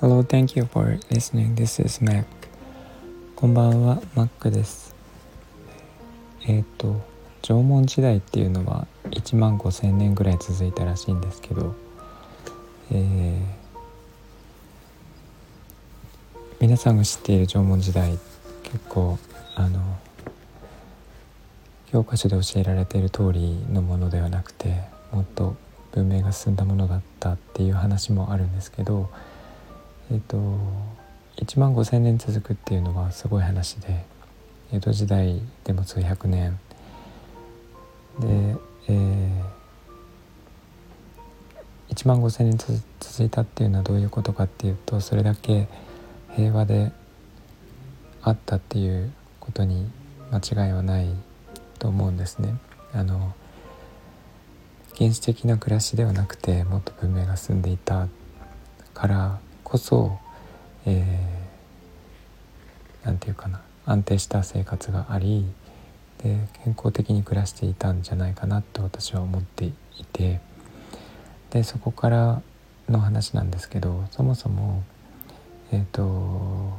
Hello, thank you for listening. This is Mac. こんばんは、Mac です。えっ、ー、と、縄文時代っていうのは1万5,000年ぐらい続いたらしいんですけど、えー、皆さんが知っている縄文時代結構あの教科書で教えられている通りのものではなくてもっと文明が進んだものだったっていう話もあるんですけどえっ、と1万5,000年続くっていうのはすごい話で江戸時代でも数百年で、えー、1万5,000年続いたっていうのはどういうことかっていうとそれだけ平和であったっていうことに間違いはないと思うんですね。あの原始的な暮らしではなくてもっと文明が進んでいたからこそ、えー、ていうかな安定した生活がありで健康的に暮らしていたんじゃないかなと私は思っていてでそこからの話なんですけどそもそも、えーと、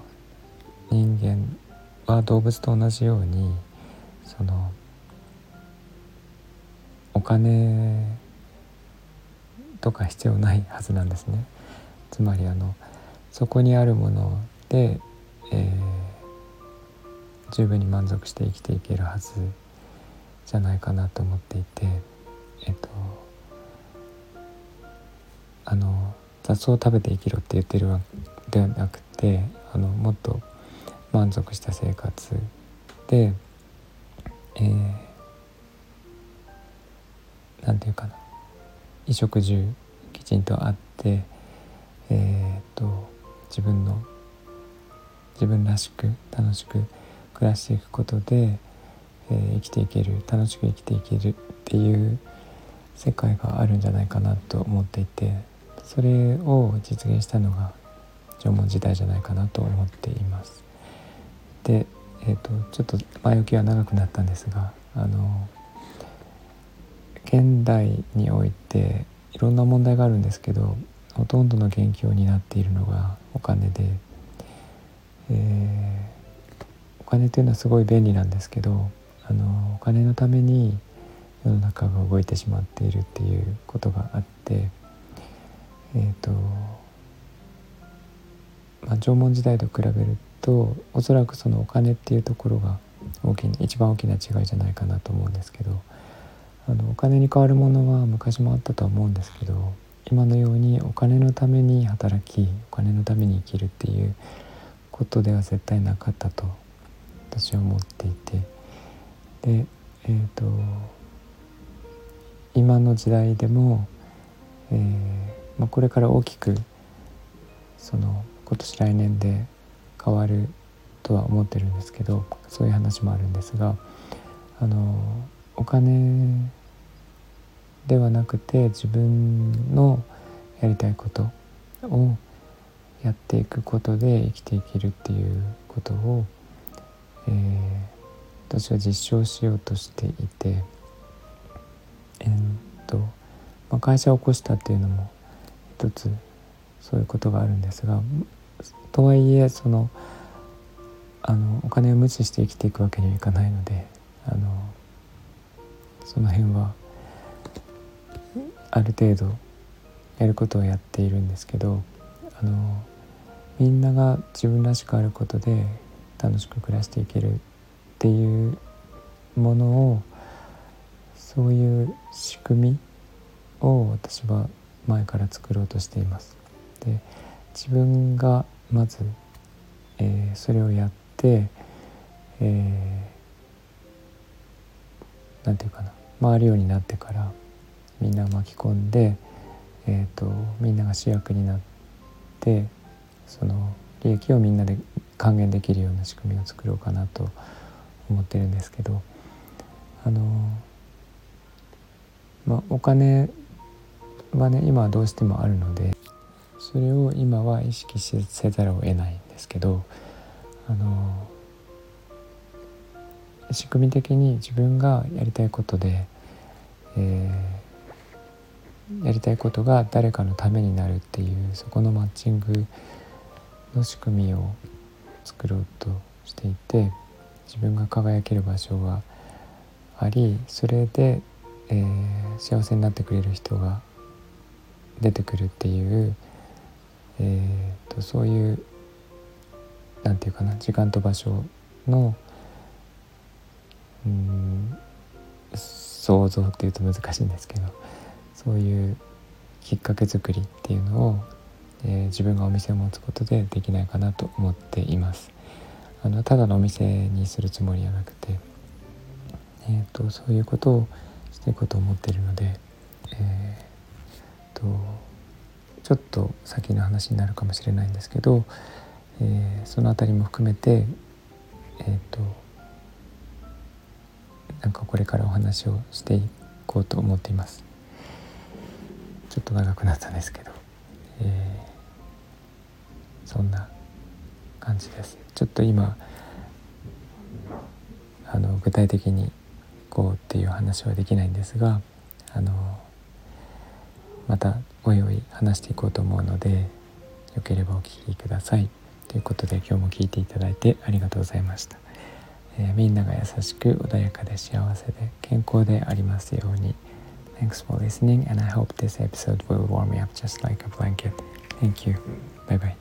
人間は動物と同じようにそのお金とか必要ないはずなんですね。つまりあのそこにあるもので、えー、十分に満足して生きていけるはずじゃないかなと思っていてえっとあの雑草を食べて生きろって言ってるわけではなくてあのもっと満足した生活で、えー何て言うかな衣食住きちんとあってえー、っと自分の自分らしく楽しく暮らしていくことで、えー、生きていける楽しく生きていけるっていう世界があるんじゃないかなと思っていてそれを実現したのが縄文時代じゃないかなと思っています。で、えーと、とちょっと前置きは長くなったんですがあの現代においていろんな問題があるんですけどほとんどの元気を担っているのがお金で、えー、お金というのはすごい便利なんですけどあのお金のために世の中が動いてしまっているっていうことがあってえっ、ー、と、まあ、縄文時代と比べるとおそらくそのお金っていうところが大きな一番大きな違いじゃないかなと思うんですけど。あのお金に代わるものは昔もあったとは思うんですけど今のようにお金のために働きお金のために生きるっていうことでは絶対なかったと私は思っていて。でえっ、ー、と今の時代でも、えーまあ、これから大きくその今年来年で変わるとは思ってるんですけどそういう話もあるんですがあのお金ではなくて自分のやりたいことをやっていくことで生きていけるっていうことを、えー、私は実証しようとしていて、えー、っとまあ、会社を起こしたっていうのも一つそういうことがあるんですがとはいえそのあのお金を無視して生きていくわけにはいかないのであのその辺はある程度やることをやっているんですけどあのみんなが自分らしくあることで楽しく暮らしていけるっていうものをそういう仕組みを私は前から作ろうとしています。で自分がまず、えー、それをやって、えー、なんていうかな。回るようになってからみんな巻き込んで、えーと、みんなが主役になってその利益をみんなで還元できるような仕組みを作ろうかなと思ってるんですけどあの、まあ、お金はね今はどうしてもあるのでそれを今は意識せざるを得ないんですけどあの仕組み的に自分がやりたいことでえやりたいことが誰かのためになるっていうそこのマッチングの仕組みを作ろうとしていて自分が輝ける場所がありそれで、えー、幸せになってくれる人が出てくるっていう、えーと、そういうなんていうかな時間と場所の想像っていうと難しいんですけどそういうきっかけ作りっていうのを、えー、自分がお店を持つことでできないかなと思っています。あのただのお店にするつもりはなくて、えーと、そういうことをしていこうと思っているので、えーと、ちょっと先の話になるかもしれないんですけど、えー、その辺りも含めてえっ、ー、となんかこれからお話をしていこうと思っています。ちょっと長くなったんですけど、えー、そんな感じです。ちょっと今あの具体的にこうっていう話はできないんですがあのまたおいおい話していこうと思うのでよければお聞きください。ということで今日も聞いていただいてありがとうございました、えー、みんなが優しく穏やかで幸せで健康でありますように Thanks for listening, and I hope this episode will warm me up just like a blanket. Thank you. Bye bye.